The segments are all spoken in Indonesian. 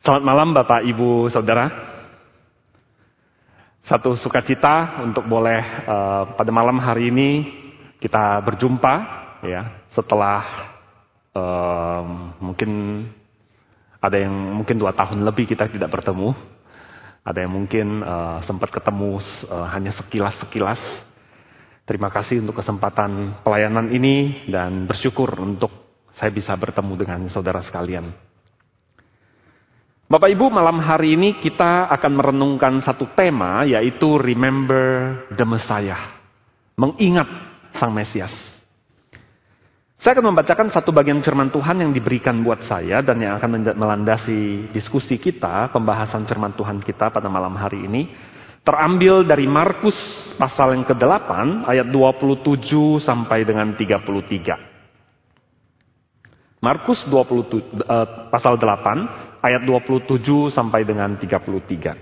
Selamat malam Bapak, Ibu, Saudara. Satu sukacita untuk boleh uh, pada malam hari ini kita berjumpa ya setelah uh, mungkin ada yang mungkin dua tahun lebih kita tidak bertemu, ada yang mungkin uh, sempat ketemu uh, hanya sekilas-sekilas. Terima kasih untuk kesempatan pelayanan ini dan bersyukur untuk saya bisa bertemu dengan saudara sekalian. Bapak Ibu, malam hari ini kita akan merenungkan satu tema yaitu Remember the Messiah. Mengingat Sang Mesias. Saya akan membacakan satu bagian firman Tuhan yang diberikan buat saya dan yang akan melandasi diskusi kita, pembahasan firman Tuhan kita pada malam hari ini. Terambil dari Markus pasal yang ke-8 ayat 27 sampai dengan 33. Markus 20, uh, pasal 8 ayat 27 sampai dengan 33.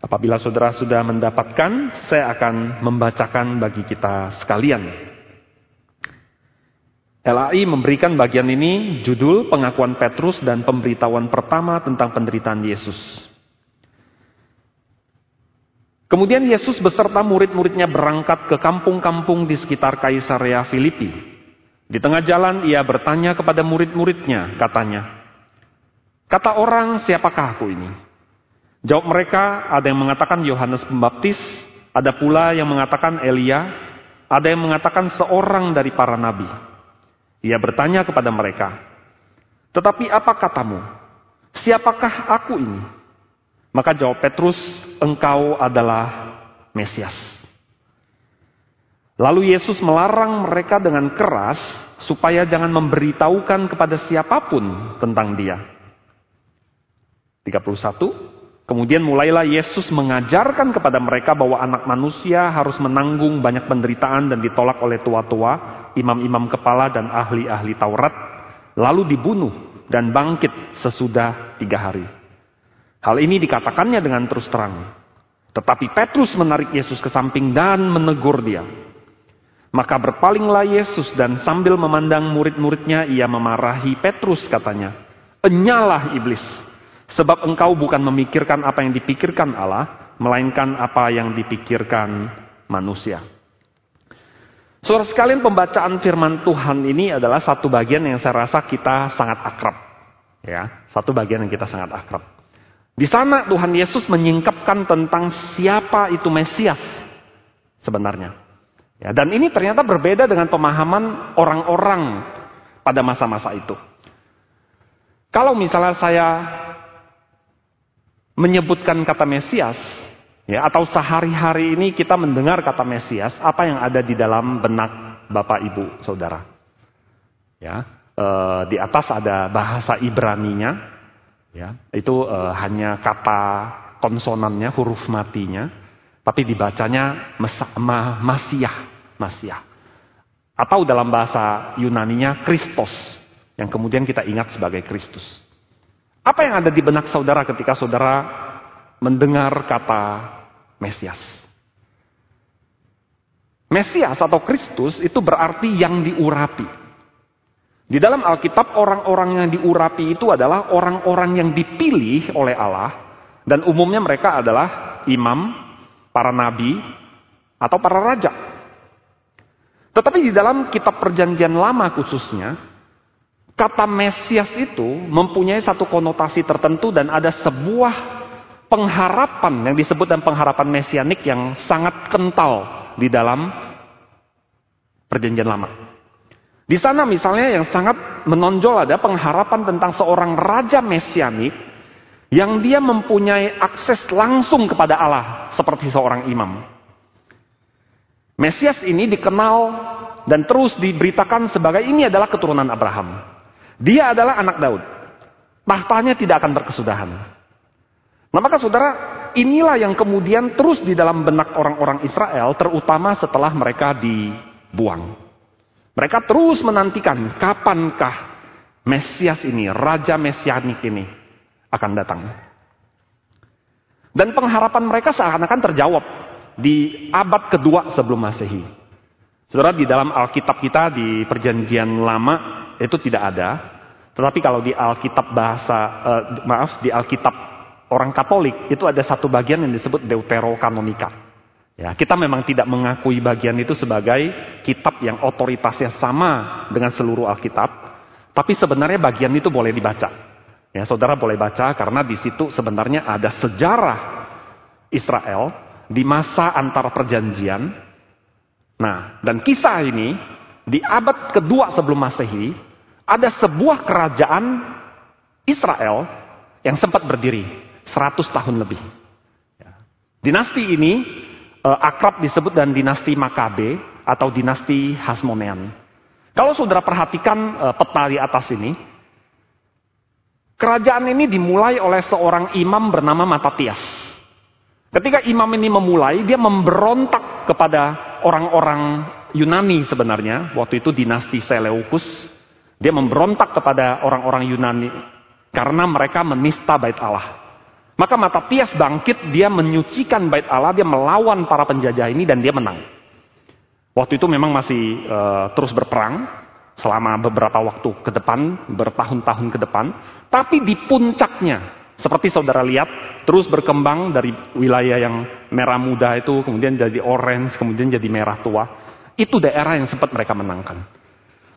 Apabila saudara sudah mendapatkan, saya akan membacakan bagi kita sekalian. LAI memberikan bagian ini judul pengakuan Petrus dan pemberitahuan pertama tentang penderitaan Yesus. Kemudian Yesus beserta murid-muridnya berangkat ke kampung-kampung di sekitar Kaisarea Filipi. Di tengah jalan ia bertanya kepada murid-muridnya, katanya, Kata orang, siapakah aku ini? Jawab mereka, ada yang mengatakan Yohanes Pembaptis, ada pula yang mengatakan Elia, ada yang mengatakan seorang dari para nabi. Ia bertanya kepada mereka, Tetapi apa katamu? Siapakah aku ini? Maka jawab Petrus, engkau adalah Mesias. Lalu Yesus melarang mereka dengan keras supaya jangan memberitahukan kepada siapa pun tentang dia. 31. Kemudian mulailah Yesus mengajarkan kepada mereka bahwa anak manusia harus menanggung banyak penderitaan dan ditolak oleh tua-tua, imam-imam kepala dan ahli-ahli Taurat, lalu dibunuh dan bangkit sesudah tiga hari. Hal ini dikatakannya dengan terus terang. Tetapi Petrus menarik Yesus ke samping dan menegur dia. Maka berpalinglah Yesus dan sambil memandang murid-muridnya ia memarahi Petrus katanya, Enyalah iblis, sebab engkau bukan memikirkan apa yang dipikirkan Allah, melainkan apa yang dipikirkan manusia. Saudara sekalian pembacaan firman Tuhan ini adalah satu bagian yang saya rasa kita sangat akrab. Ya, satu bagian yang kita sangat akrab. Di sana Tuhan Yesus menyingkapkan tentang siapa itu Mesias sebenarnya. Ya, dan ini ternyata berbeda dengan pemahaman orang-orang pada masa-masa itu. Kalau misalnya saya menyebutkan kata Mesias, ya, atau sehari-hari ini kita mendengar kata Mesias, apa yang ada di dalam benak Bapak Ibu Saudara? Ya, e, di atas ada bahasa Ibraninya, ya, itu e, hanya kata konsonannya, huruf matinya, tapi dibacanya Masiah. Masiah. Atau dalam bahasa Yunaninya Kristos, yang kemudian kita ingat sebagai Kristus. Apa yang ada di benak saudara ketika saudara mendengar kata Mesias? Mesias atau Kristus itu berarti yang diurapi. Di dalam Alkitab orang-orang yang diurapi itu adalah orang-orang yang dipilih oleh Allah dan umumnya mereka adalah imam, para nabi, atau para raja. Tetapi di dalam kitab perjanjian lama khususnya, kata Mesias itu mempunyai satu konotasi tertentu dan ada sebuah pengharapan yang disebut dan pengharapan mesianik yang sangat kental di dalam perjanjian lama. Di sana misalnya yang sangat menonjol ada pengharapan tentang seorang raja mesianik yang dia mempunyai akses langsung kepada Allah seperti seorang imam. Mesias ini dikenal dan terus diberitakan sebagai ini adalah keturunan Abraham. Dia adalah anak Daud. Tahtanya tidak akan berkesudahan. Nah maka saudara, inilah yang kemudian terus di dalam benak orang-orang Israel, terutama setelah mereka dibuang. Mereka terus menantikan kapankah Mesias ini, Raja Mesianik ini akan datang. Dan pengharapan mereka seakan-akan terjawab di abad kedua sebelum Masehi. Saudara di dalam Alkitab kita di Perjanjian Lama itu tidak ada. Tetapi kalau di Alkitab bahasa, uh, maaf, di Alkitab orang Katolik, itu ada satu bagian yang disebut Deuterokanonika. Ya, kita memang tidak mengakui bagian itu sebagai kitab yang otoritasnya sama dengan seluruh Alkitab, tapi sebenarnya bagian itu boleh dibaca. Ya, saudara boleh baca karena di situ sebenarnya ada sejarah Israel di masa antara perjanjian. Nah, dan kisah ini di abad kedua sebelum Masehi ada sebuah kerajaan Israel yang sempat berdiri 100 tahun lebih. Ya. Dinasti ini akrab disebut dan dinasti Makabe atau dinasti Hasmonean. Kalau saudara perhatikan uh, peta di atas ini, kerajaan ini dimulai oleh seorang imam bernama Matatias. Ketika imam ini memulai, dia memberontak kepada orang-orang Yunani sebenarnya. Waktu itu dinasti Seleukus. Dia memberontak kepada orang-orang Yunani karena mereka menista bait Allah. Maka Matatias bangkit, dia menyucikan bait Allah, dia melawan para penjajah ini dan dia menang. Waktu itu memang masih uh, terus berperang selama beberapa waktu ke depan, bertahun-tahun ke depan. Tapi di puncaknya, seperti saudara lihat, terus berkembang dari wilayah yang merah muda itu, kemudian jadi orange, kemudian jadi merah tua. Itu daerah yang sempat mereka menangkan.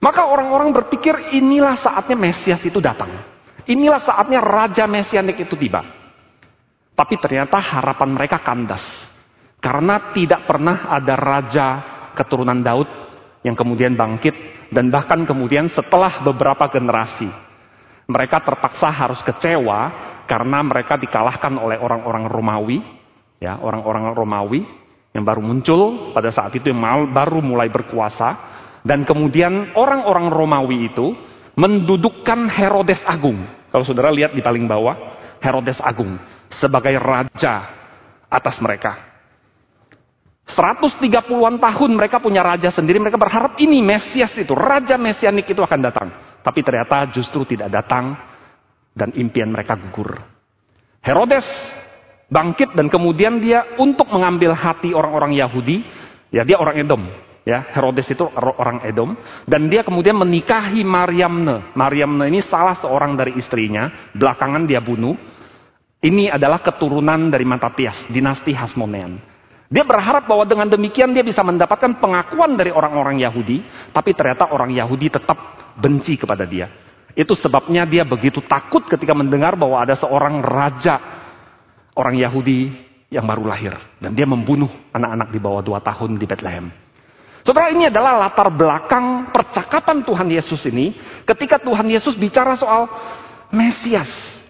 Maka orang-orang berpikir inilah saatnya Mesias itu datang. Inilah saatnya Raja Mesianik itu tiba. Tapi ternyata harapan mereka kandas. Karena tidak pernah ada raja keturunan Daud yang kemudian bangkit. Dan bahkan kemudian setelah beberapa generasi. Mereka terpaksa harus kecewa karena mereka dikalahkan oleh orang-orang Romawi. ya Orang-orang Romawi yang baru muncul pada saat itu yang baru mulai berkuasa. Dan kemudian orang-orang Romawi itu mendudukkan Herodes Agung. Kalau saudara lihat di paling bawah, Herodes Agung sebagai raja atas mereka. 130-an tahun mereka punya raja sendiri, mereka berharap ini Mesias itu, raja mesianik itu akan datang. Tapi ternyata justru tidak datang dan impian mereka gugur. Herodes bangkit dan kemudian dia untuk mengambil hati orang-orang Yahudi, ya dia orang Edom, ya Herodes itu orang Edom dan dia kemudian menikahi Maryamne. Maryamne ini salah seorang dari istrinya, belakangan dia bunuh ini adalah keturunan dari Matatias, dinasti Hasmonean. Dia berharap bahwa dengan demikian dia bisa mendapatkan pengakuan dari orang-orang Yahudi, tapi ternyata orang Yahudi tetap benci kepada dia. Itu sebabnya dia begitu takut ketika mendengar bahwa ada seorang raja orang Yahudi yang baru lahir. Dan dia membunuh anak-anak di bawah dua tahun di Bethlehem. Saudara ini adalah latar belakang percakapan Tuhan Yesus ini ketika Tuhan Yesus bicara soal Mesias.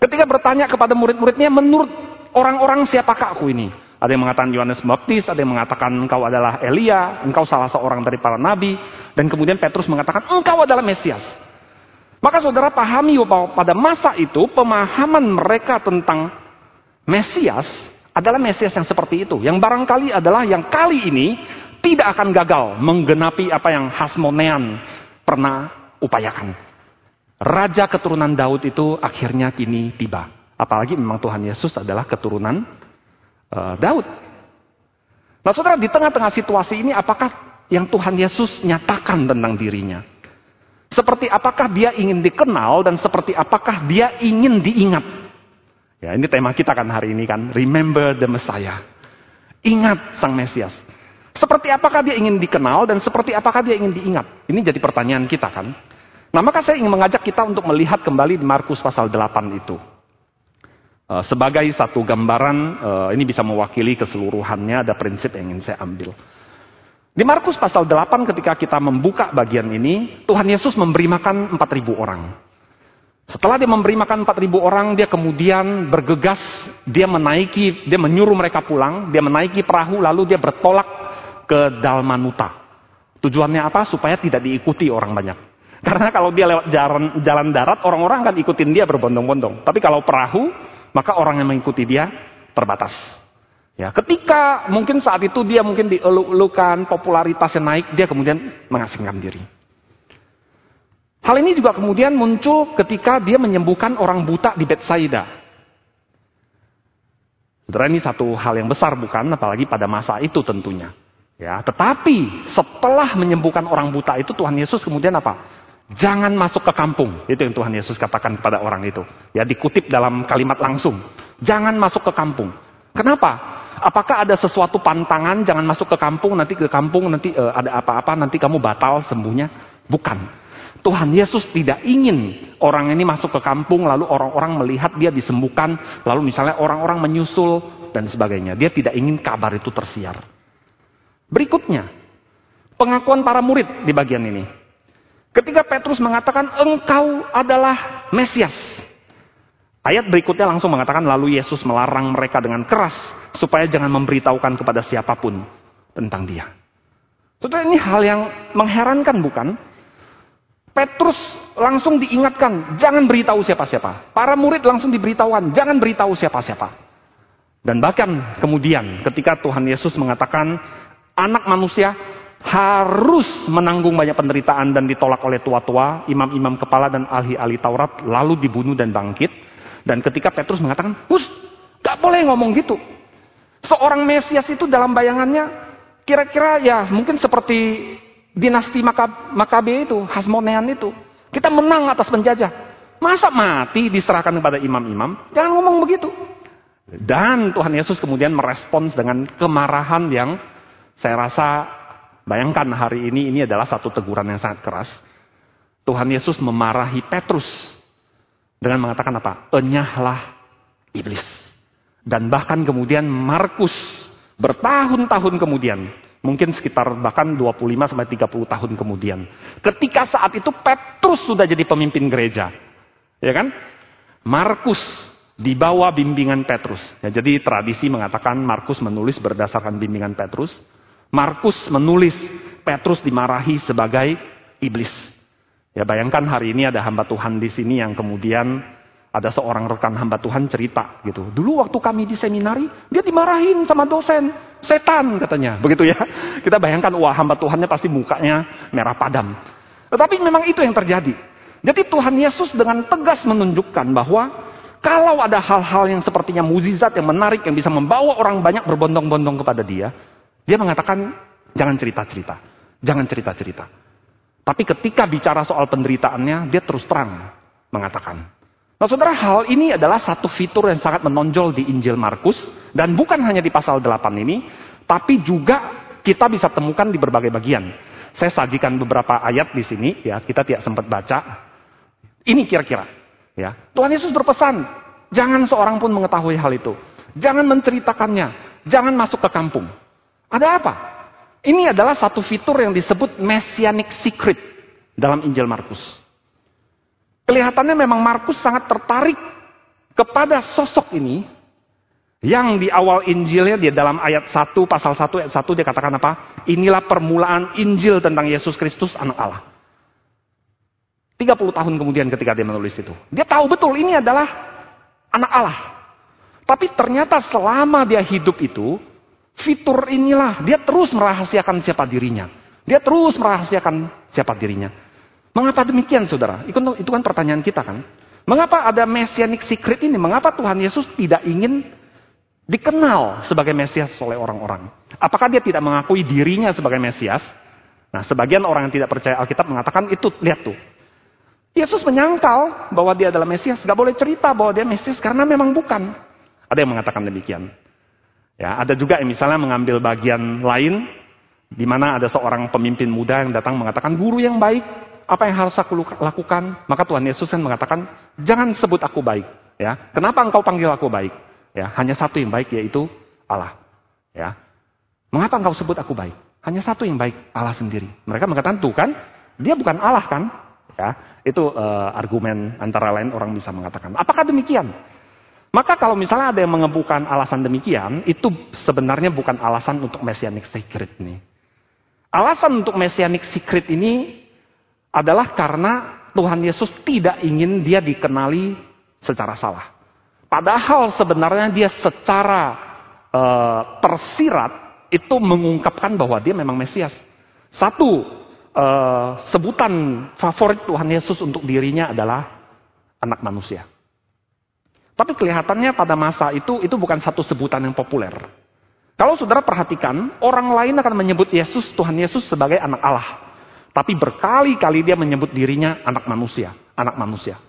Ketika bertanya kepada murid-muridnya, menurut orang-orang siapakah aku ini? Ada yang mengatakan Yohanes Baptis, ada yang mengatakan engkau adalah Elia, engkau salah seorang dari para nabi, dan kemudian Petrus mengatakan engkau adalah Mesias. Maka saudara pahami bahwa pada masa itu pemahaman mereka tentang Mesias adalah Mesias yang seperti itu. Yang barangkali adalah yang kali ini tidak akan gagal menggenapi apa yang Hasmonean pernah upayakan. Raja keturunan Daud itu akhirnya kini tiba. Apalagi memang Tuhan Yesus adalah keturunan uh, Daud. Nah saudara di tengah-tengah situasi ini apakah yang Tuhan Yesus nyatakan tentang dirinya? Seperti apakah dia ingin dikenal dan seperti apakah dia ingin diingat? Ya ini tema kita kan hari ini kan. Remember the Messiah. Ingat Sang Mesias. Seperti apakah dia ingin dikenal dan seperti apakah dia ingin diingat? Ini jadi pertanyaan kita kan. Nah maka saya ingin mengajak kita untuk melihat kembali di Markus pasal 8 itu. Uh, sebagai satu gambaran, uh, ini bisa mewakili keseluruhannya, ada prinsip yang ingin saya ambil. Di Markus pasal 8 ketika kita membuka bagian ini, Tuhan Yesus memberi makan 4.000 orang. Setelah dia memberi makan 4.000 orang, dia kemudian bergegas, dia menaiki, dia menyuruh mereka pulang, dia menaiki perahu, lalu dia bertolak ke Dalmanuta. Tujuannya apa? Supaya tidak diikuti orang banyak. Karena kalau dia lewat jalan, jalan darat, orang-orang akan ikutin dia berbondong-bondong. Tapi kalau perahu, maka orang yang mengikuti dia terbatas. Ya, ketika mungkin saat itu dia mungkin dieluk-elukan, popularitasnya naik, dia kemudian mengasingkan diri. Hal ini juga kemudian muncul ketika dia menyembuhkan orang buta di Bethsaida. Saudara ini satu hal yang besar bukan, apalagi pada masa itu tentunya. Ya, tetapi setelah menyembuhkan orang buta itu Tuhan Yesus kemudian apa? Jangan masuk ke kampung. Itu yang Tuhan Yesus katakan kepada orang itu. Ya dikutip dalam kalimat langsung. Jangan masuk ke kampung. Kenapa? Apakah ada sesuatu pantangan jangan masuk ke kampung nanti ke kampung nanti uh, ada apa-apa nanti kamu batal sembuhnya? Bukan. Tuhan Yesus tidak ingin orang ini masuk ke kampung lalu orang-orang melihat dia disembuhkan lalu misalnya orang-orang menyusul dan sebagainya. Dia tidak ingin kabar itu tersiar. Berikutnya, pengakuan para murid di bagian ini. Ketika Petrus mengatakan engkau adalah Mesias. Ayat berikutnya langsung mengatakan lalu Yesus melarang mereka dengan keras supaya jangan memberitahukan kepada siapa pun tentang dia. Saudara ini hal yang mengherankan bukan? Petrus langsung diingatkan, jangan beritahu siapa-siapa. Para murid langsung diberitahukan, jangan beritahu siapa-siapa. Dan bahkan kemudian ketika Tuhan Yesus mengatakan anak manusia harus menanggung banyak penderitaan dan ditolak oleh tua-tua, imam-imam kepala dan ahli-ahli Taurat, lalu dibunuh dan bangkit. Dan ketika Petrus mengatakan, Hus, gak boleh ngomong gitu. Seorang Mesias itu dalam bayangannya kira-kira ya mungkin seperti dinasti Makab Makabe itu, Hasmonean itu. Kita menang atas penjajah. Masa mati diserahkan kepada imam-imam? Jangan ngomong begitu. Dan Tuhan Yesus kemudian merespons dengan kemarahan yang saya rasa bayangkan hari ini ini adalah satu teguran yang sangat keras. Tuhan Yesus memarahi Petrus dengan mengatakan apa? Enyahlah iblis. Dan bahkan kemudian Markus bertahun-tahun kemudian, mungkin sekitar bahkan 25 sampai 30 tahun kemudian, ketika saat itu Petrus sudah jadi pemimpin gereja. Ya kan? Markus di bawah bimbingan Petrus. Ya, jadi tradisi mengatakan Markus menulis berdasarkan bimbingan Petrus. Markus menulis Petrus dimarahi sebagai iblis. Ya bayangkan hari ini ada hamba Tuhan di sini yang kemudian ada seorang rekan hamba Tuhan cerita gitu. Dulu waktu kami di seminari, dia dimarahin sama dosen. Setan katanya. Begitu ya. Kita bayangkan, wah hamba Tuhannya pasti mukanya merah padam. Tetapi memang itu yang terjadi. Jadi Tuhan Yesus dengan tegas menunjukkan bahwa kalau ada hal-hal yang sepertinya muzizat yang menarik yang bisa membawa orang banyak berbondong-bondong kepada dia, dia mengatakan jangan cerita-cerita, jangan cerita-cerita. Tapi ketika bicara soal penderitaannya, dia terus terang mengatakan, Nah saudara hal ini adalah satu fitur yang sangat menonjol di Injil Markus. Dan bukan hanya di pasal 8 ini. Tapi juga kita bisa temukan di berbagai bagian. Saya sajikan beberapa ayat di sini. ya Kita tidak sempat baca. Ini kira-kira. ya Tuhan Yesus berpesan. Jangan seorang pun mengetahui hal itu. Jangan menceritakannya. Jangan masuk ke kampung. Ada apa? Ini adalah satu fitur yang disebut messianic secret dalam Injil Markus. Kelihatannya memang Markus sangat tertarik kepada sosok ini yang di awal Injilnya dia dalam ayat 1 pasal 1 ayat 1 dia katakan apa? Inilah permulaan Injil tentang Yesus Kristus anak Allah. 30 tahun kemudian ketika dia menulis itu. Dia tahu betul ini adalah anak Allah. Tapi ternyata selama dia hidup itu, fitur inilah dia terus merahasiakan siapa dirinya. Dia terus merahasiakan siapa dirinya. Mengapa demikian saudara? Itu, kan pertanyaan kita kan. Mengapa ada messianic secret ini? Mengapa Tuhan Yesus tidak ingin dikenal sebagai Mesias oleh orang-orang? Apakah dia tidak mengakui dirinya sebagai Mesias? Nah, sebagian orang yang tidak percaya Alkitab mengatakan itu, lihat tuh. Yesus menyangkal bahwa dia adalah Mesias. Gak boleh cerita bahwa dia Mesias karena memang bukan. Ada yang mengatakan demikian. Ya, ada juga yang misalnya mengambil bagian lain di mana ada seorang pemimpin muda yang datang mengatakan guru yang baik apa yang harus aku lakukan? Maka Tuhan Yesus kan mengatakan, jangan sebut aku baik. Ya, kenapa engkau panggil aku baik? Ya, hanya satu yang baik yaitu Allah. Ya, mengapa engkau sebut aku baik? Hanya satu yang baik, Allah sendiri. Mereka mengatakan tuh kan, dia bukan Allah kan? Ya, itu uh, argumen antara lain orang bisa mengatakan. Apakah demikian? Maka kalau misalnya ada yang mengebukan alasan demikian, itu sebenarnya bukan alasan untuk messianic secret ini. Alasan untuk messianic secret ini adalah karena Tuhan Yesus tidak ingin dia dikenali secara salah. Padahal sebenarnya dia secara uh, tersirat itu mengungkapkan bahwa dia memang Mesias. Satu uh, sebutan favorit Tuhan Yesus untuk dirinya adalah anak manusia. Tapi kelihatannya pada masa itu itu bukan satu sebutan yang populer. Kalau saudara perhatikan, orang lain akan menyebut Yesus, Tuhan Yesus sebagai anak Allah. Tapi berkali-kali dia menyebut dirinya anak manusia, anak manusia.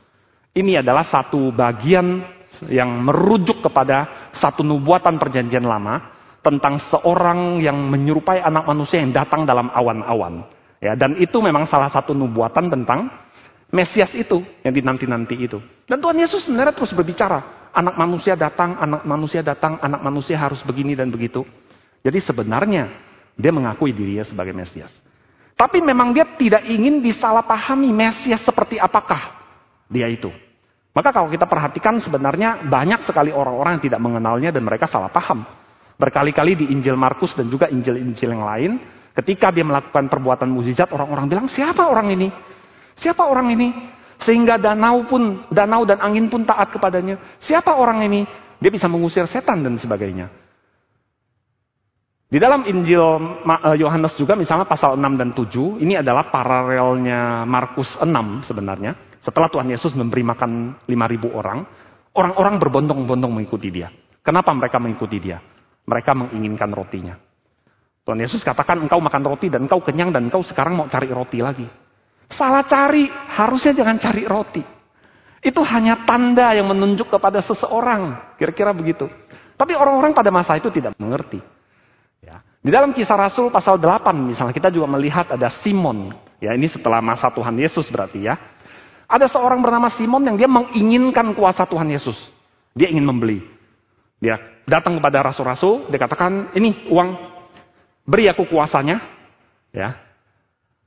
Ini adalah satu bagian yang merujuk kepada satu nubuatan perjanjian lama tentang seorang yang menyerupai anak manusia yang datang dalam awan-awan. Ya, dan itu memang salah satu nubuatan tentang Mesias itu yang dinanti-nanti itu. Dan Tuhan Yesus sebenarnya terus berbicara, anak manusia datang, anak manusia datang, anak manusia harus begini dan begitu. Jadi sebenarnya dia mengakui dirinya sebagai Mesias. Tapi memang dia tidak ingin disalahpahami Mesias seperti apakah dia itu. Maka kalau kita perhatikan sebenarnya banyak sekali orang-orang yang tidak mengenalnya dan mereka salah paham. Berkali-kali di Injil Markus dan juga Injil-Injil yang lain, ketika dia melakukan perbuatan mukjizat, orang-orang bilang, siapa orang ini? Siapa orang ini? Sehingga danau pun, danau dan angin pun taat kepadanya. Siapa orang ini? Dia bisa mengusir setan dan sebagainya. Di dalam Injil eh, Yohanes juga misalnya pasal 6 dan 7, ini adalah paralelnya Markus 6 sebenarnya. Setelah Tuhan Yesus memberi makan 5.000 orang, orang-orang berbondong-bondong mengikuti dia. Kenapa mereka mengikuti dia? Mereka menginginkan rotinya. Tuhan Yesus katakan engkau makan roti dan engkau kenyang dan engkau sekarang mau cari roti lagi. Salah cari, harusnya jangan cari roti. Itu hanya tanda yang menunjuk kepada seseorang. Kira-kira begitu. Tapi orang-orang pada masa itu tidak mengerti. Ya. Di dalam kisah Rasul pasal 8 misalnya kita juga melihat ada Simon. Ya ini setelah masa Tuhan Yesus berarti ya. Ada seorang bernama Simon yang dia menginginkan kuasa Tuhan Yesus. Dia ingin membeli. Dia datang kepada rasul-rasul, dia katakan, ini uang, beri aku kuasanya. Ya.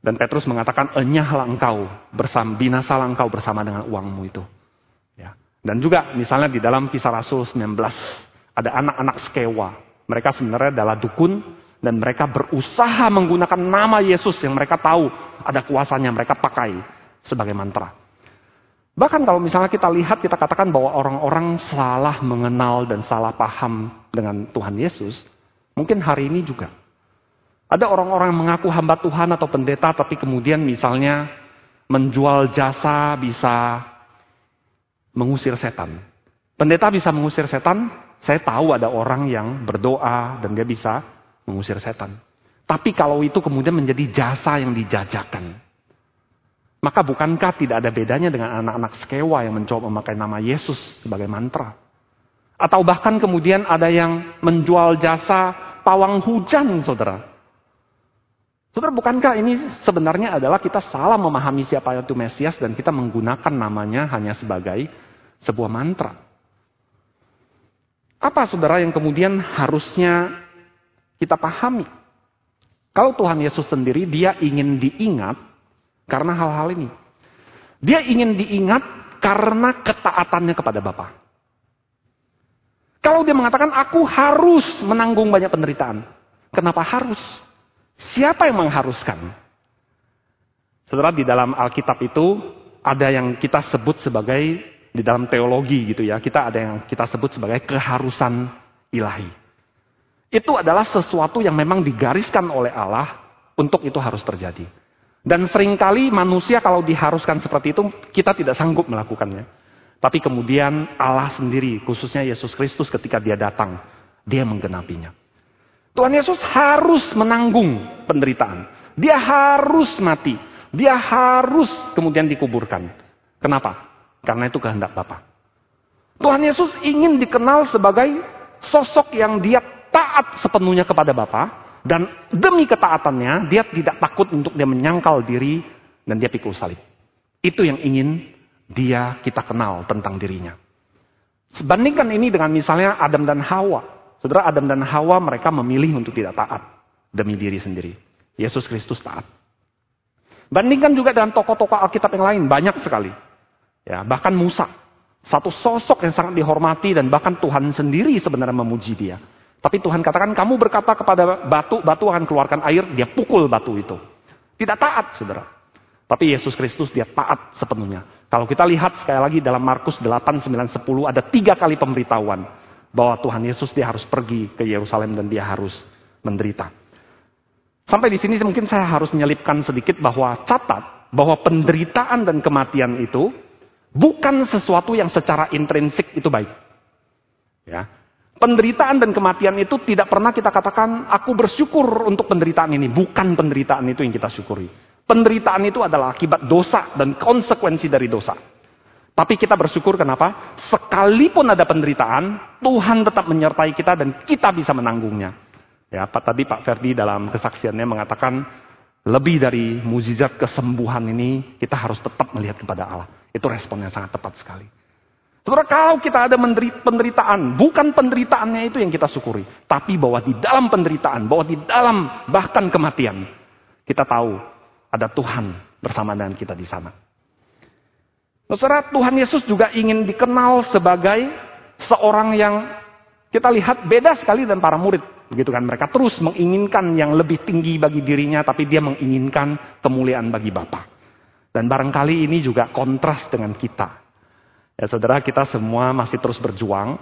Dan Petrus mengatakan, enyahlah engkau, bersama, binasalah engkau bersama dengan uangmu itu. Ya. Dan juga misalnya di dalam kisah Rasul 19, ada anak-anak sekewa mereka sebenarnya adalah dukun dan mereka berusaha menggunakan nama Yesus yang mereka tahu ada kuasanya mereka pakai sebagai mantra. Bahkan kalau misalnya kita lihat, kita katakan bahwa orang-orang salah mengenal dan salah paham dengan Tuhan Yesus, mungkin hari ini juga. Ada orang-orang yang mengaku hamba Tuhan atau pendeta, tapi kemudian misalnya menjual jasa bisa mengusir setan. Pendeta bisa mengusir setan, saya tahu ada orang yang berdoa dan dia bisa mengusir setan. Tapi kalau itu kemudian menjadi jasa yang dijajakan. Maka bukankah tidak ada bedanya dengan anak-anak sekewa yang mencoba memakai nama Yesus sebagai mantra? Atau bahkan kemudian ada yang menjual jasa pawang hujan, saudara. Saudara, bukankah ini sebenarnya adalah kita salah memahami siapa itu Mesias dan kita menggunakan namanya hanya sebagai sebuah mantra? Apa saudara yang kemudian harusnya kita pahami? Kalau Tuhan Yesus sendiri dia ingin diingat karena hal-hal ini. Dia ingin diingat karena ketaatannya kepada Bapa. Kalau dia mengatakan aku harus menanggung banyak penderitaan. Kenapa harus? Siapa yang mengharuskan? Saudara di dalam Alkitab itu ada yang kita sebut sebagai di dalam teologi gitu ya, kita ada yang kita sebut sebagai keharusan ilahi. Itu adalah sesuatu yang memang digariskan oleh Allah untuk itu harus terjadi. Dan sering kali manusia kalau diharuskan seperti itu, kita tidak sanggup melakukannya. Tapi kemudian Allah sendiri, khususnya Yesus Kristus ketika dia datang, dia menggenapinya. Tuhan Yesus harus menanggung penderitaan. Dia harus mati. Dia harus kemudian dikuburkan. Kenapa? Karena itu kehendak Bapa. Tuhan Yesus ingin dikenal sebagai sosok yang dia taat sepenuhnya kepada Bapa dan demi ketaatannya dia tidak takut untuk dia menyangkal diri dan dia pikul salib. Itu yang ingin dia kita kenal tentang dirinya. Bandingkan ini dengan misalnya Adam dan Hawa. Saudara Adam dan Hawa mereka memilih untuk tidak taat demi diri sendiri. Yesus Kristus taat. Bandingkan juga dengan tokoh-tokoh Alkitab yang lain, banyak sekali. Ya, bahkan Musa, satu sosok yang sangat dihormati dan bahkan Tuhan sendiri sebenarnya memuji dia. Tapi Tuhan katakan kamu berkata kepada batu, batu akan keluarkan air, dia pukul batu itu. Tidak taat, saudara. Tapi Yesus Kristus dia taat sepenuhnya. Kalau kita lihat sekali lagi dalam Markus 8, 9, 10 ada tiga kali pemberitahuan bahwa Tuhan Yesus dia harus pergi ke Yerusalem dan dia harus menderita. Sampai di sini mungkin saya harus menyelipkan sedikit bahwa catat bahwa penderitaan dan kematian itu Bukan sesuatu yang secara intrinsik itu baik. Ya. Penderitaan dan kematian itu tidak pernah kita katakan, aku bersyukur untuk penderitaan ini. Bukan penderitaan itu yang kita syukuri. Penderitaan itu adalah akibat dosa dan konsekuensi dari dosa. Tapi kita bersyukur kenapa? Sekalipun ada penderitaan, Tuhan tetap menyertai kita dan kita bisa menanggungnya. Ya, Pak tadi Pak Ferdi dalam kesaksiannya mengatakan lebih dari mukjizat kesembuhan ini kita harus tetap melihat kepada Allah. Itu respon yang sangat tepat sekali. Saudara, kalau kita ada penderitaan, bukan penderitaannya itu yang kita syukuri, tapi bahwa di dalam penderitaan, bahwa di dalam bahkan kematian, kita tahu ada Tuhan bersama dengan kita di sana. Saudara, Tuhan Yesus juga ingin dikenal sebagai seorang yang kita lihat beda sekali dan para murid. Begitu kan mereka terus menginginkan yang lebih tinggi bagi dirinya, tapi dia menginginkan kemuliaan bagi Bapa. Dan barangkali ini juga kontras dengan kita. Ya saudara, kita semua masih terus berjuang.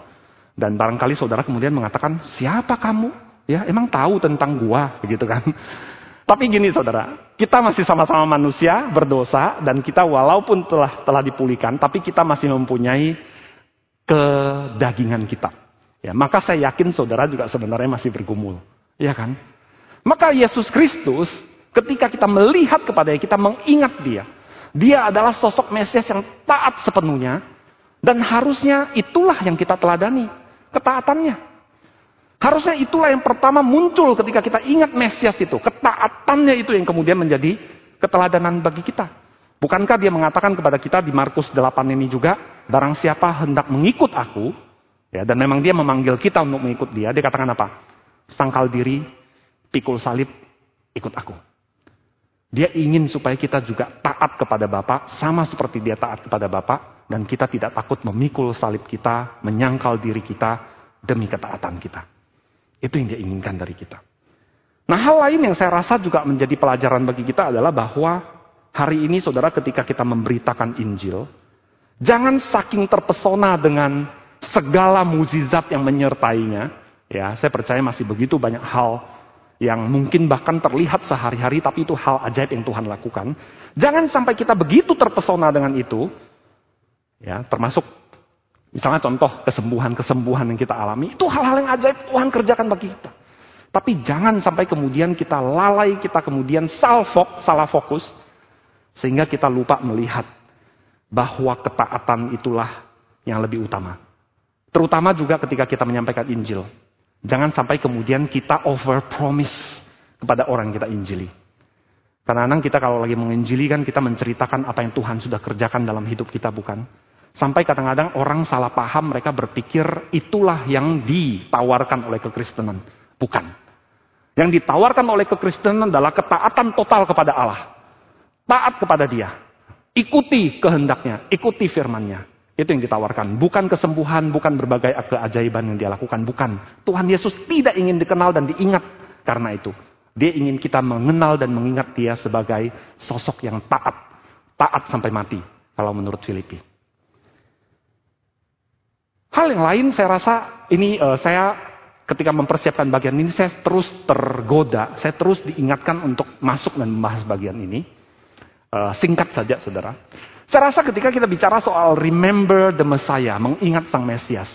Dan barangkali saudara kemudian mengatakan, siapa kamu? Ya, emang tahu tentang gua, begitu kan? Tapi gini saudara, kita masih sama-sama manusia, berdosa, dan kita walaupun telah telah dipulihkan, tapi kita masih mempunyai kedagingan kita. Ya, maka saya yakin saudara juga sebenarnya masih bergumul. Ya kan? Maka Yesus Kristus, ketika kita melihat kepada kita mengingat dia. Dia adalah sosok Mesias yang taat sepenuhnya, dan harusnya itulah yang kita teladani, ketaatannya. Harusnya itulah yang pertama muncul ketika kita ingat Mesias itu. Ketaatannya itu yang kemudian menjadi keteladanan bagi kita. Bukankah dia mengatakan kepada kita di Markus 8 ini juga, barang siapa hendak mengikut aku, ya dan memang dia memanggil kita untuk mengikut dia, dia katakan apa? Sangkal diri, pikul salib, ikut aku. Dia ingin supaya kita juga taat kepada Bapak, sama seperti dia taat kepada Bapak, dan kita tidak takut memikul salib kita, menyangkal diri kita demi ketaatan kita. Itu yang dia inginkan dari kita. Nah hal lain yang saya rasa juga menjadi pelajaran bagi kita adalah bahwa hari ini saudara ketika kita memberitakan Injil, jangan saking terpesona dengan segala mukjizat yang menyertainya. Ya, saya percaya masih begitu banyak hal yang mungkin bahkan terlihat sehari-hari tapi itu hal ajaib yang Tuhan lakukan. Jangan sampai kita begitu terpesona dengan itu Ya, termasuk misalnya contoh kesembuhan-kesembuhan yang kita alami, itu hal-hal yang ajaib Tuhan kerjakan bagi kita. Tapi jangan sampai kemudian kita lalai, kita kemudian salfok, salah fokus, sehingga kita lupa melihat bahwa ketaatan itulah yang lebih utama. Terutama juga ketika kita menyampaikan Injil. Jangan sampai kemudian kita over promise kepada orang yang kita injili. Karena kadang kita kalau lagi menginjili kan kita menceritakan apa yang Tuhan sudah kerjakan dalam hidup kita bukan? Sampai kadang-kadang orang salah paham, mereka berpikir itulah yang ditawarkan oleh kekristenan. Bukan. Yang ditawarkan oleh kekristenan adalah ketaatan total kepada Allah. Taat kepada dia. Ikuti kehendaknya, ikuti firmannya. Itu yang ditawarkan. Bukan kesembuhan, bukan berbagai keajaiban yang dia lakukan. Bukan. Tuhan Yesus tidak ingin dikenal dan diingat karena itu. Dia ingin kita mengenal dan mengingat dia sebagai sosok yang taat. Taat sampai mati. Kalau menurut Filipi. Hal yang lain saya rasa ini uh, saya ketika mempersiapkan bagian ini saya terus tergoda, saya terus diingatkan untuk masuk dan membahas bagian ini. Uh, singkat saja saudara. Saya rasa ketika kita bicara soal remember the Messiah, mengingat Sang Mesias,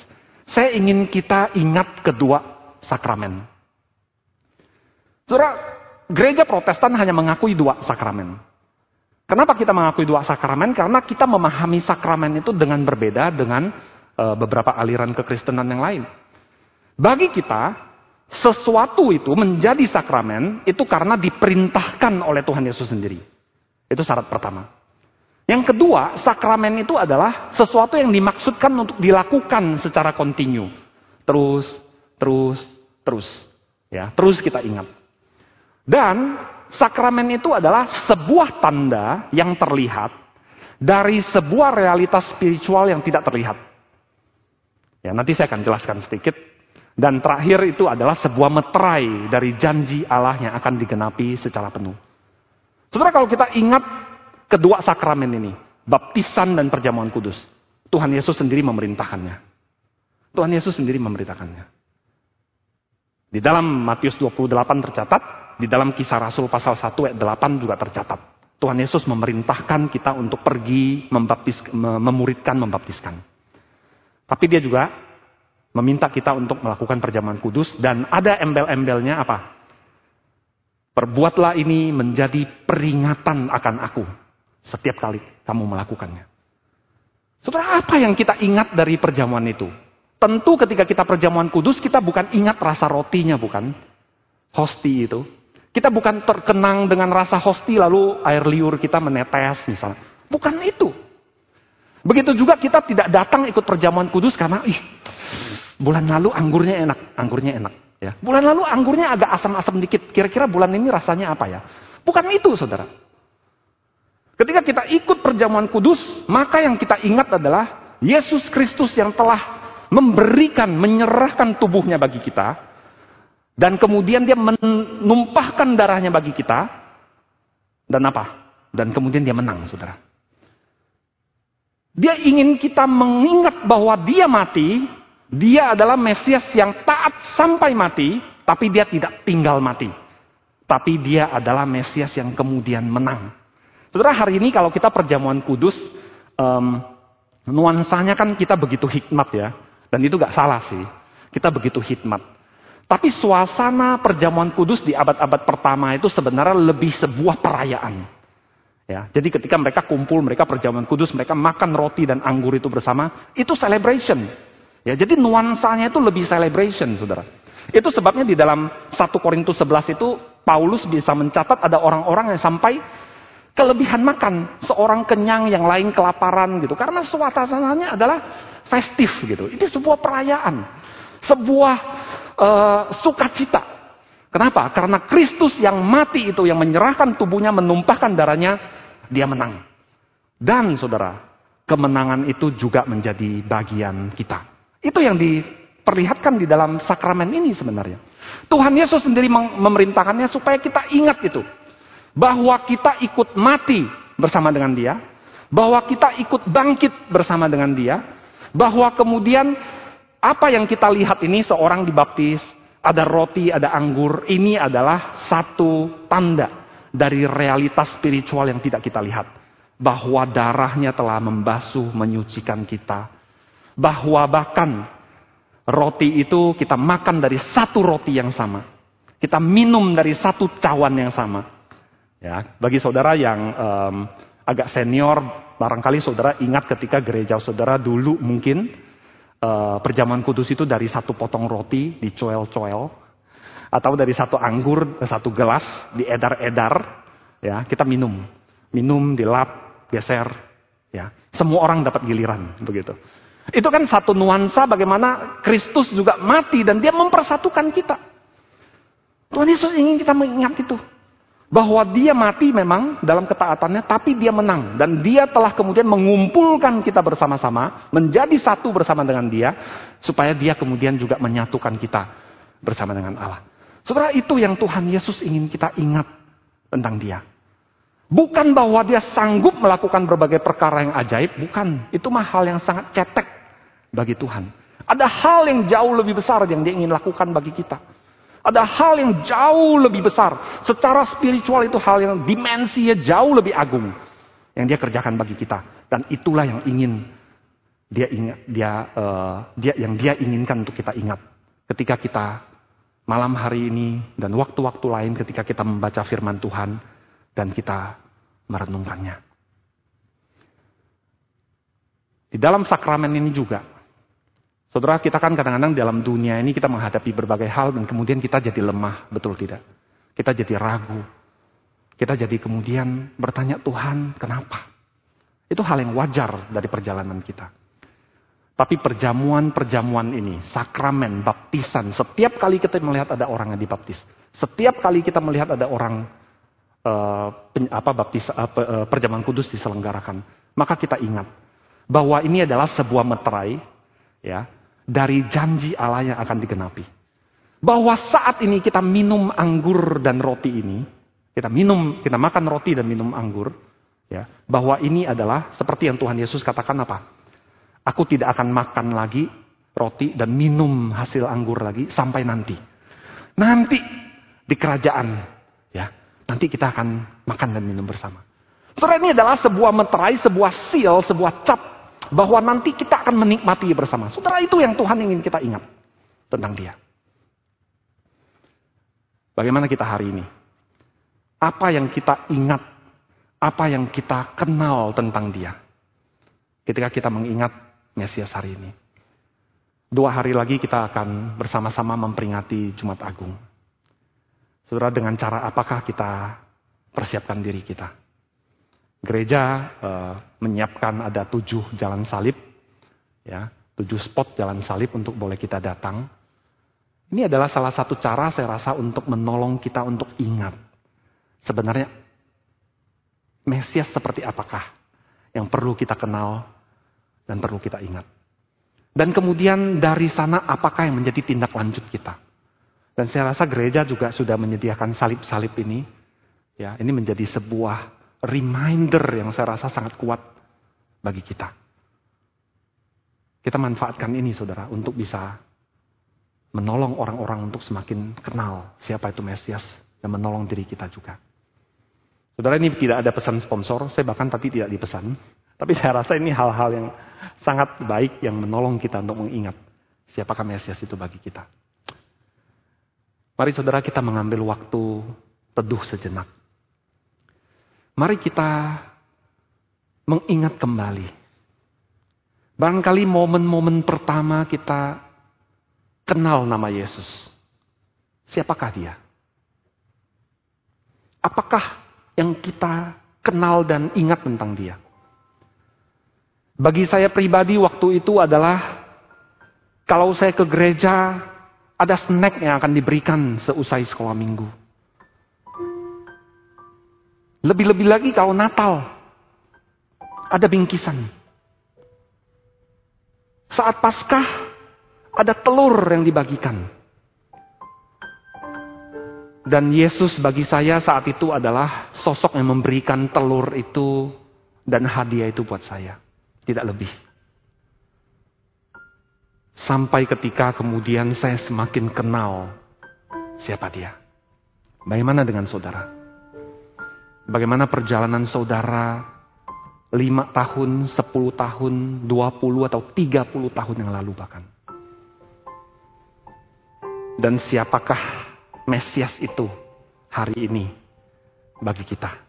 saya ingin kita ingat kedua sakramen. Saudara, gereja protestan hanya mengakui dua sakramen. Kenapa kita mengakui dua sakramen? Karena kita memahami sakramen itu dengan berbeda dengan beberapa aliran kekristenan yang lain. Bagi kita, sesuatu itu menjadi sakramen itu karena diperintahkan oleh Tuhan Yesus sendiri. Itu syarat pertama. Yang kedua, sakramen itu adalah sesuatu yang dimaksudkan untuk dilakukan secara kontinu. Terus, terus, terus. Ya, terus kita ingat. Dan sakramen itu adalah sebuah tanda yang terlihat dari sebuah realitas spiritual yang tidak terlihat. Ya, nanti saya akan jelaskan sedikit. Dan terakhir itu adalah sebuah meterai dari janji Allah yang akan digenapi secara penuh. Saudara kalau kita ingat kedua sakramen ini, baptisan dan perjamuan kudus. Tuhan Yesus sendiri memerintahkannya. Tuhan Yesus sendiri memerintahkannya. Di dalam Matius 28 tercatat, di dalam kisah Rasul pasal 1 ayat 8 juga tercatat. Tuhan Yesus memerintahkan kita untuk pergi membaptis, memuridkan, membaptiskan. Tapi dia juga meminta kita untuk melakukan perjamuan kudus dan ada embel-embelnya apa? Perbuatlah ini menjadi peringatan akan aku setiap kali kamu melakukannya. Saudara, apa yang kita ingat dari perjamuan itu? Tentu ketika kita perjamuan kudus, kita bukan ingat rasa rotinya, bukan? Hosti itu. Kita bukan terkenang dengan rasa hosti lalu air liur kita menetes misalnya. Bukan itu. Begitu juga kita tidak datang ikut perjamuan kudus karena ih bulan lalu anggurnya enak, anggurnya enak. Ya. Bulan lalu anggurnya agak asam-asam dikit. Kira-kira bulan ini rasanya apa ya? Bukan itu, saudara. Ketika kita ikut perjamuan kudus, maka yang kita ingat adalah Yesus Kristus yang telah memberikan, menyerahkan tubuhnya bagi kita, dan kemudian dia menumpahkan darahnya bagi kita, dan apa? Dan kemudian dia menang, saudara. Dia ingin kita mengingat bahwa dia mati, dia adalah Mesias yang taat sampai mati, tapi dia tidak tinggal mati. Tapi dia adalah Mesias yang kemudian menang. Saudara hari ini kalau kita perjamuan kudus, um, nuansanya kan kita begitu hikmat ya. Dan itu gak salah sih. Kita begitu hikmat. Tapi suasana perjamuan kudus di abad-abad pertama itu sebenarnya lebih sebuah perayaan. Ya, jadi ketika mereka kumpul, mereka perjamuan kudus, mereka makan roti dan anggur itu bersama, itu celebration. Ya, jadi nuansanya itu lebih celebration, saudara. Itu sebabnya di dalam 1 Korintus 11 itu Paulus bisa mencatat ada orang-orang yang sampai kelebihan makan, seorang kenyang, yang lain kelaparan gitu. Karena suasananya adalah festif gitu. Ini sebuah perayaan, sebuah uh, sukacita. Kenapa? Karena Kristus yang mati itu, yang menyerahkan tubuhnya, menumpahkan darahnya, dia menang. Dan saudara, kemenangan itu juga menjadi bagian kita. Itu yang diperlihatkan di dalam sakramen ini sebenarnya. Tuhan Yesus sendiri memerintahkannya supaya kita ingat itu. Bahwa kita ikut mati bersama dengan dia. Bahwa kita ikut bangkit bersama dengan dia. Bahwa kemudian apa yang kita lihat ini seorang dibaptis, ada roti, ada anggur. Ini adalah satu tanda dari realitas spiritual yang tidak kita lihat. Bahwa darahnya telah membasuh, menyucikan kita. Bahwa bahkan roti itu kita makan dari satu roti yang sama. Kita minum dari satu cawan yang sama. Ya, bagi saudara yang um, agak senior, barangkali saudara ingat ketika gereja saudara dulu mungkin uh, perjamuan kudus itu dari satu potong roti dicoel-coel atau dari satu anggur satu gelas diedar-edar ya kita minum. Minum dilap geser ya. Semua orang dapat giliran begitu. Itu kan satu nuansa bagaimana Kristus juga mati dan dia mempersatukan kita. Tuhan Yesus ingin kita mengingat itu. Bahwa dia mati memang dalam ketaatannya tapi dia menang. Dan dia telah kemudian mengumpulkan kita bersama-sama menjadi satu bersama dengan dia supaya dia kemudian juga menyatukan kita bersama dengan Allah. Saudara, itu yang Tuhan Yesus ingin kita ingat tentang dia. Bukan bahwa dia sanggup melakukan berbagai perkara yang ajaib, bukan. Itu mah hal yang sangat cetek bagi Tuhan. Ada hal yang jauh lebih besar yang dia ingin lakukan bagi kita. Ada hal yang jauh lebih besar. Secara spiritual itu hal yang dimensinya jauh lebih agung. Yang dia kerjakan bagi kita. Dan itulah yang ingin dia ingat, dia, uh, dia yang dia inginkan untuk kita ingat. Ketika kita malam hari ini dan waktu-waktu lain ketika kita membaca firman Tuhan dan kita merenungkannya. Di dalam sakramen ini juga, saudara kita kan kadang-kadang dalam dunia ini kita menghadapi berbagai hal dan kemudian kita jadi lemah, betul tidak? Kita jadi ragu. Kita jadi kemudian bertanya Tuhan, kenapa? Itu hal yang wajar dari perjalanan kita. Tapi perjamuan-perjamuan ini, sakramen, baptisan, setiap kali kita melihat ada orang yang dibaptis, setiap kali kita melihat ada orang pen, apa baptis uh, perjamuan kudus diselenggarakan, maka kita ingat bahwa ini adalah sebuah meterai ya dari janji Allah yang akan digenapi. Bahwa saat ini kita minum anggur dan roti ini, kita minum, kita makan roti dan minum anggur, ya, bahwa ini adalah seperti yang Tuhan Yesus katakan apa? Aku tidak akan makan lagi roti dan minum hasil anggur lagi sampai nanti. Nanti di kerajaan, ya, nanti kita akan makan dan minum bersama. Saudara ini adalah sebuah meterai, sebuah seal, sebuah cap bahwa nanti kita akan menikmati bersama. Saudara itu yang Tuhan ingin kita ingat tentang Dia. Bagaimana kita hari ini? Apa yang kita ingat, apa yang kita kenal tentang dia. Ketika kita mengingat Mesias hari ini. Dua hari lagi kita akan bersama-sama memperingati Jumat Agung. Saudara, dengan cara apakah kita persiapkan diri kita? Gereja uh, menyiapkan ada tujuh jalan salib, ya, tujuh spot jalan salib untuk boleh kita datang. Ini adalah salah satu cara saya rasa untuk menolong kita untuk ingat. Sebenarnya Mesias seperti apakah yang perlu kita kenal dan perlu kita ingat. Dan kemudian dari sana apakah yang menjadi tindak lanjut kita. Dan saya rasa gereja juga sudah menyediakan salib-salib ini. Ya, ini menjadi sebuah reminder yang saya rasa sangat kuat bagi kita. Kita manfaatkan ini saudara untuk bisa menolong orang-orang untuk semakin kenal siapa itu Mesias dan menolong diri kita juga. Saudara ini tidak ada pesan sponsor, saya bahkan tadi tidak dipesan. Tapi saya rasa ini hal-hal yang sangat baik yang menolong kita untuk mengingat siapakah Mesias itu bagi kita. Mari saudara kita mengambil waktu teduh sejenak. Mari kita mengingat kembali. Barangkali momen-momen pertama kita kenal nama Yesus. Siapakah dia? Apakah yang kita kenal dan ingat tentang dia? Bagi saya pribadi waktu itu adalah kalau saya ke gereja ada snack yang akan diberikan seusai sekolah minggu. Lebih-lebih lagi kalau Natal, ada bingkisan. Saat Paskah, ada telur yang dibagikan. Dan Yesus bagi saya saat itu adalah sosok yang memberikan telur itu dan hadiah itu buat saya. Tidak lebih. Sampai ketika kemudian saya semakin kenal siapa dia. Bagaimana dengan saudara? Bagaimana perjalanan saudara lima tahun, sepuluh tahun, dua puluh atau tiga puluh tahun yang lalu bahkan? Dan siapakah Mesias itu hari ini bagi kita?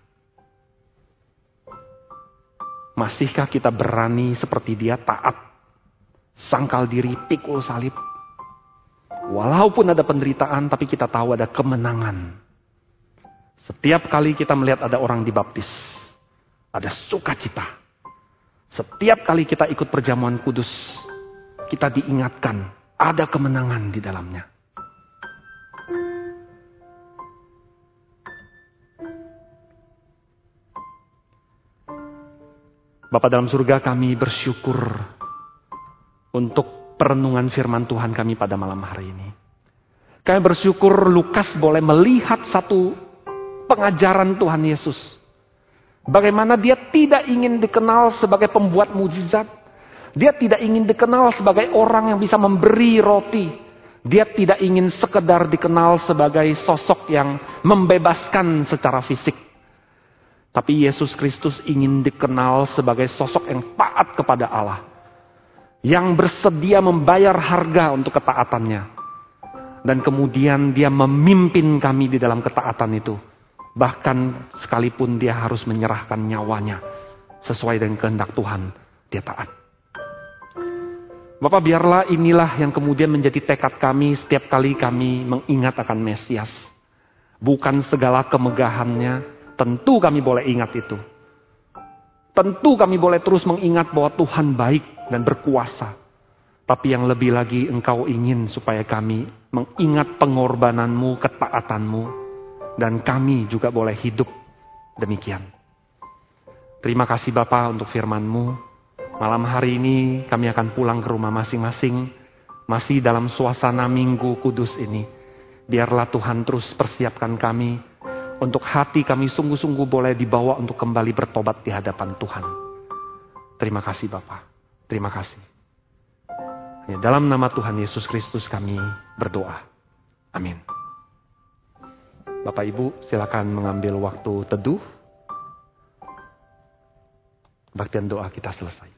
Masihkah kita berani seperti dia taat sangkal diri, pikul salib. Walaupun ada penderitaan, tapi kita tahu ada kemenangan. Setiap kali kita melihat ada orang dibaptis, ada sukacita. Setiap kali kita ikut perjamuan kudus, kita diingatkan ada kemenangan di dalamnya. Bapak dalam surga kami bersyukur untuk perenungan firman Tuhan kami pada malam hari ini. Kami bersyukur Lukas boleh melihat satu pengajaran Tuhan Yesus. Bagaimana dia tidak ingin dikenal sebagai pembuat mujizat. Dia tidak ingin dikenal sebagai orang yang bisa memberi roti. Dia tidak ingin sekedar dikenal sebagai sosok yang membebaskan secara fisik. Tapi Yesus Kristus ingin dikenal sebagai sosok yang taat kepada Allah yang bersedia membayar harga untuk ketaatannya. Dan kemudian dia memimpin kami di dalam ketaatan itu. Bahkan sekalipun dia harus menyerahkan nyawanya sesuai dengan kehendak Tuhan, dia taat. Bapak biarlah inilah yang kemudian menjadi tekad kami setiap kali kami mengingat akan Mesias. Bukan segala kemegahannya, tentu kami boleh ingat itu. Tentu kami boleh terus mengingat bahwa Tuhan baik dan berkuasa. Tapi yang lebih lagi engkau ingin supaya kami mengingat pengorbananmu, ketaatanmu. Dan kami juga boleh hidup demikian. Terima kasih Bapak untuk firmanmu. Malam hari ini kami akan pulang ke rumah masing-masing. Masih dalam suasana minggu kudus ini. Biarlah Tuhan terus persiapkan kami. Untuk hati kami sungguh-sungguh boleh dibawa untuk kembali bertobat di hadapan Tuhan. Terima kasih Bapak. Terima kasih. Ya, dalam nama Tuhan Yesus Kristus kami berdoa. Amin. Bapak Ibu silakan mengambil waktu teduh. Baktian doa kita selesai.